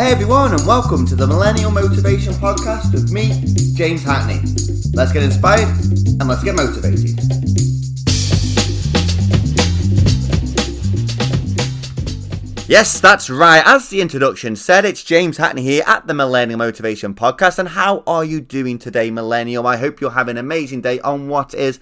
Hey everyone, and welcome to the Millennial Motivation Podcast with me, James Hackney. Let's get inspired and let's get motivated. Yes, that's right. As the introduction said, it's James Hackney here at the Millennial Motivation Podcast. And how are you doing today, Millennial? I hope you're having an amazing day on what is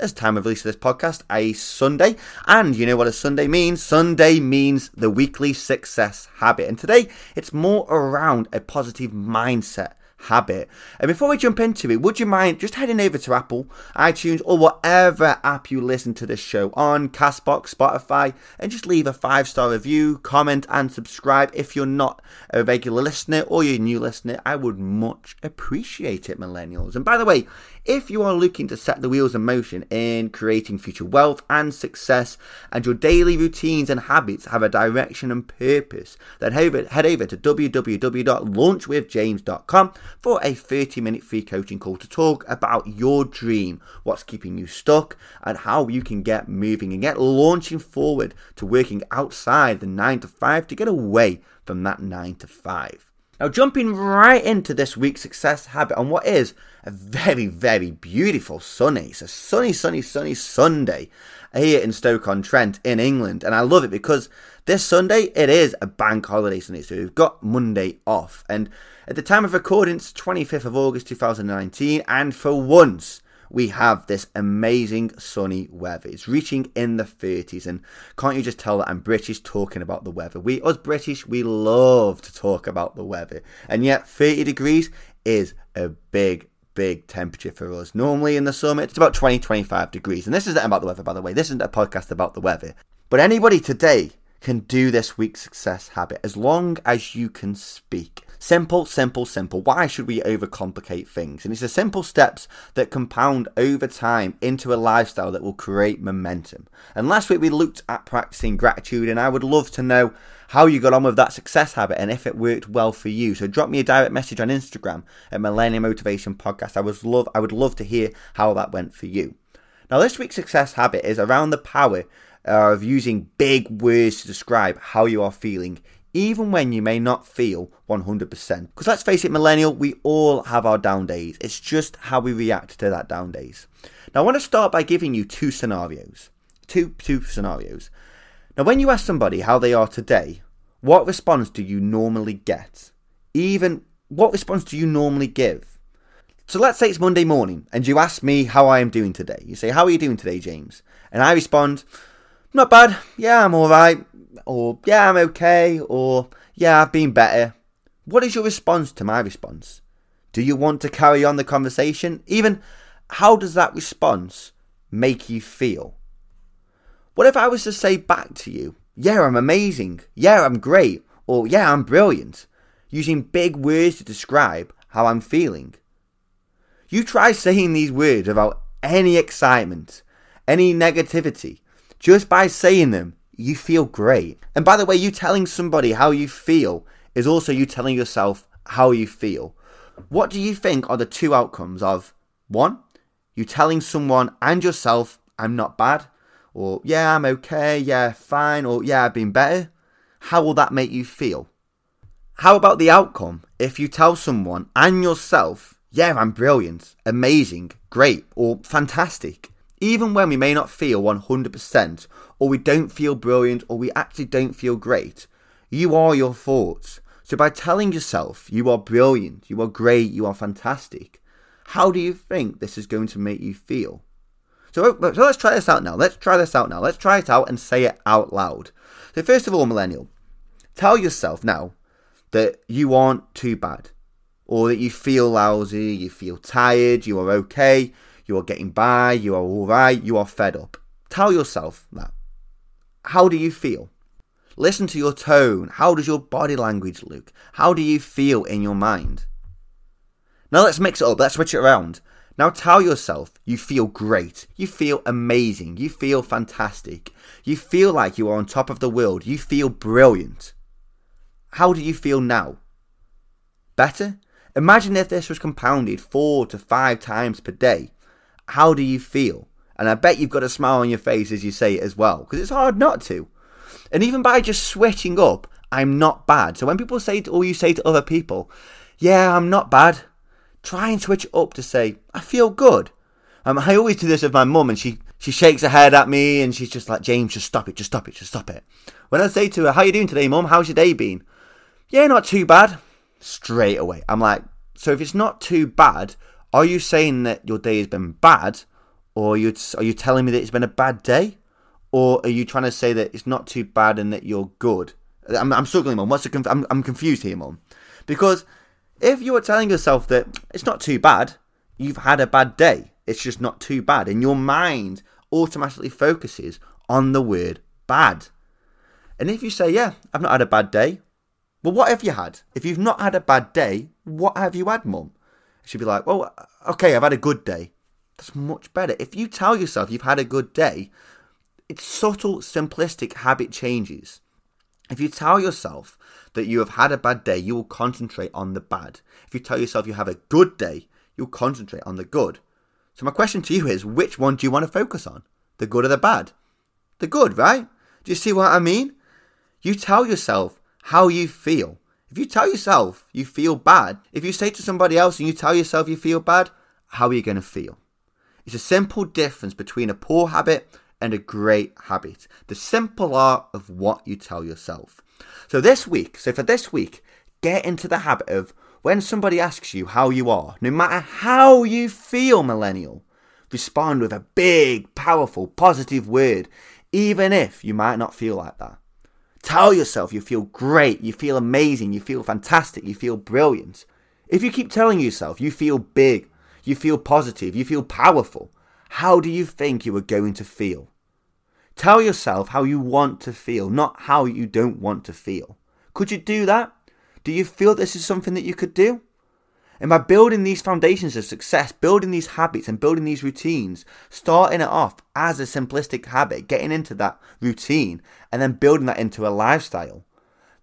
as time of release of this podcast, a Sunday. And you know what a Sunday means? Sunday means the weekly success habit. And today it's more around a positive mindset habit. And before we jump into it, would you mind just heading over to Apple, iTunes, or whatever app you listen to this show on, Castbox, Spotify, and just leave a five star review, comment, and subscribe if you're not a regular listener or you're a new listener. I would much appreciate it, millennials. And by the way, if you are looking to set the wheels in motion in creating future wealth and success, and your daily routines and habits have a direction and purpose, then head over, to www.launchwithjames.com for a 30 minute free coaching call to talk about your dream, what's keeping you stuck, and how you can get moving and get launching forward to working outside the 9 to 5 to get away from that 9 to 5. Now, jumping right into this week's success habit on what is a very, very beautiful sunny, it's a sunny, sunny, sunny Sunday here in Stoke-on-Trent in England, and I love it because this Sunday it is a bank holiday Sunday, so we've got Monday off, and at the time of recording, it's 25th of August 2019, and for once we have this amazing sunny weather. It's reaching in the 30s, and can't you just tell that I'm British talking about the weather? We, us British, we love to talk about the weather, and yet 30 degrees is a big, big temperature for us. Normally in the summer, it's about 20, 25 degrees, and this isn't about the weather, by the way. This isn't a podcast about the weather. But anybody today can do this week's success habit as long as you can speak. Simple, simple, simple. Why should we overcomplicate things? And it's the simple steps that compound over time into a lifestyle that will create momentum. And last week we looked at practicing gratitude, and I would love to know how you got on with that success habit and if it worked well for you. So drop me a direct message on Instagram at Millennial Motivation Podcast. I was love I would love to hear how that went for you. Now this week's success habit is around the power of using big words to describe how you are feeling even when you may not feel 100%. Because let's face it, millennial, we all have our down days. It's just how we react to that down days. Now, I want to start by giving you two scenarios. Two, two scenarios. Now, when you ask somebody how they are today, what response do you normally get? Even what response do you normally give? So let's say it's Monday morning and you ask me how I am doing today. You say, How are you doing today, James? And I respond, Not bad. Yeah, I'm alright or yeah, I'm okay, or yeah, I've been better. What is your response to my response? Do you want to carry on the conversation? Even how does that response make you feel? What if I was to say back to you, yeah, I'm amazing, yeah, I'm great, or yeah, I'm brilliant, using big words to describe how I'm feeling? You try saying these words without any excitement, any negativity. Just by saying them, you feel great. And by the way, you telling somebody how you feel is also you telling yourself how you feel. What do you think are the two outcomes of one, you telling someone and yourself, I'm not bad, or yeah, I'm okay, yeah, fine, or yeah, I've been better? How will that make you feel? How about the outcome if you tell someone and yourself, yeah, I'm brilliant, amazing, great, or fantastic? Even when we may not feel 100% or we don't feel brilliant, or we actually don't feel great. You are your thoughts. So by telling yourself you are brilliant, you are great, you are fantastic, how do you think this is going to make you feel? So, oh, so let's try this out now. Let's try this out now. Let's try it out and say it out loud. So first of all, millennial, tell yourself now that you aren't too bad, or that you feel lousy, you feel tired, you are okay, you are getting by, you are alright, you are fed up. Tell yourself that. How do you feel? Listen to your tone. How does your body language look? How do you feel in your mind? Now let's mix it up. Let's switch it around. Now tell yourself you feel great. You feel amazing. You feel fantastic. You feel like you are on top of the world. You feel brilliant. How do you feel now? Better? Imagine if this was compounded four to five times per day. How do you feel? And I bet you've got a smile on your face as you say it as well, because it's hard not to. And even by just switching up I'm not bad. So when people say, to, or you say to other people, yeah, I'm not bad, try and switch up to say, I feel good. Um, I always do this with my mum, and she, she shakes her head at me, and she's just like, James, just stop it, just stop it, just stop it. When I say to her, how are you doing today, mum? How's your day been? Yeah, not too bad. Straight away. I'm like, so if it's not too bad, are you saying that your day has been bad, or are you, are you telling me that it's been a bad day? Or are you trying to say that it's not too bad and that you're good? I'm, I'm struggling, mum. What's the conf- I'm, I'm confused here, mum. Because if you are telling yourself that it's not too bad, you've had a bad day. It's just not too bad. And your mind automatically focuses on the word bad. And if you say, yeah, I've not had a bad day, well, what have you had? If you've not had a bad day, what have you had, mum? She'd be like, well, okay, I've had a good day. That's much better. If you tell yourself you've had a good day, it's subtle, simplistic habit changes. If you tell yourself that you have had a bad day, you will concentrate on the bad. If you tell yourself you have a good day, you'll concentrate on the good. So, my question to you is which one do you want to focus on? The good or the bad? The good, right? Do you see what I mean? You tell yourself how you feel. If you tell yourself you feel bad, if you say to somebody else and you tell yourself you feel bad, how are you going to feel? It's a simple difference between a poor habit and a great habit. The simple art of what you tell yourself. So this week, so for this week, get into the habit of when somebody asks you how you are, no matter how you feel, millennial, respond with a big, powerful, positive word, even if you might not feel like that. Tell yourself you feel great, you feel amazing, you feel fantastic, you feel brilliant. If you keep telling yourself you feel big, you feel positive, you feel powerful, how do you think you are going to feel? Tell yourself how you want to feel, not how you don't want to feel. Could you do that? Do you feel this is something that you could do? And by building these foundations of success, building these habits and building these routines, starting it off as a simplistic habit, getting into that routine, and then building that into a lifestyle,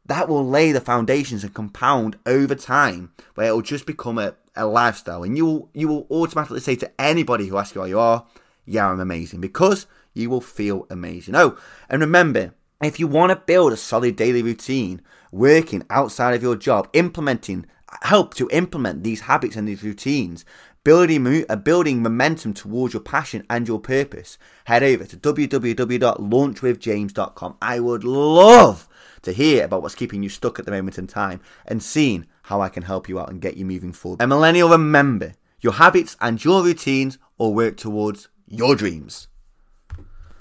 that will lay the foundations and compound over time where it will just become a, a lifestyle. And you will, you will automatically say to anybody who asks you how you are, yeah, I'm amazing. Because you will feel amazing. Oh, and remember, if you want to build a solid daily routine, working outside of your job, implementing, help to implement these habits and these routines, building, uh, building momentum towards your passion and your purpose, head over to www.launchwithjames.com. I would love to hear about what's keeping you stuck at the moment in time and seeing how I can help you out and get you moving forward. And millennial, remember, your habits and your routines all work towards your dreams.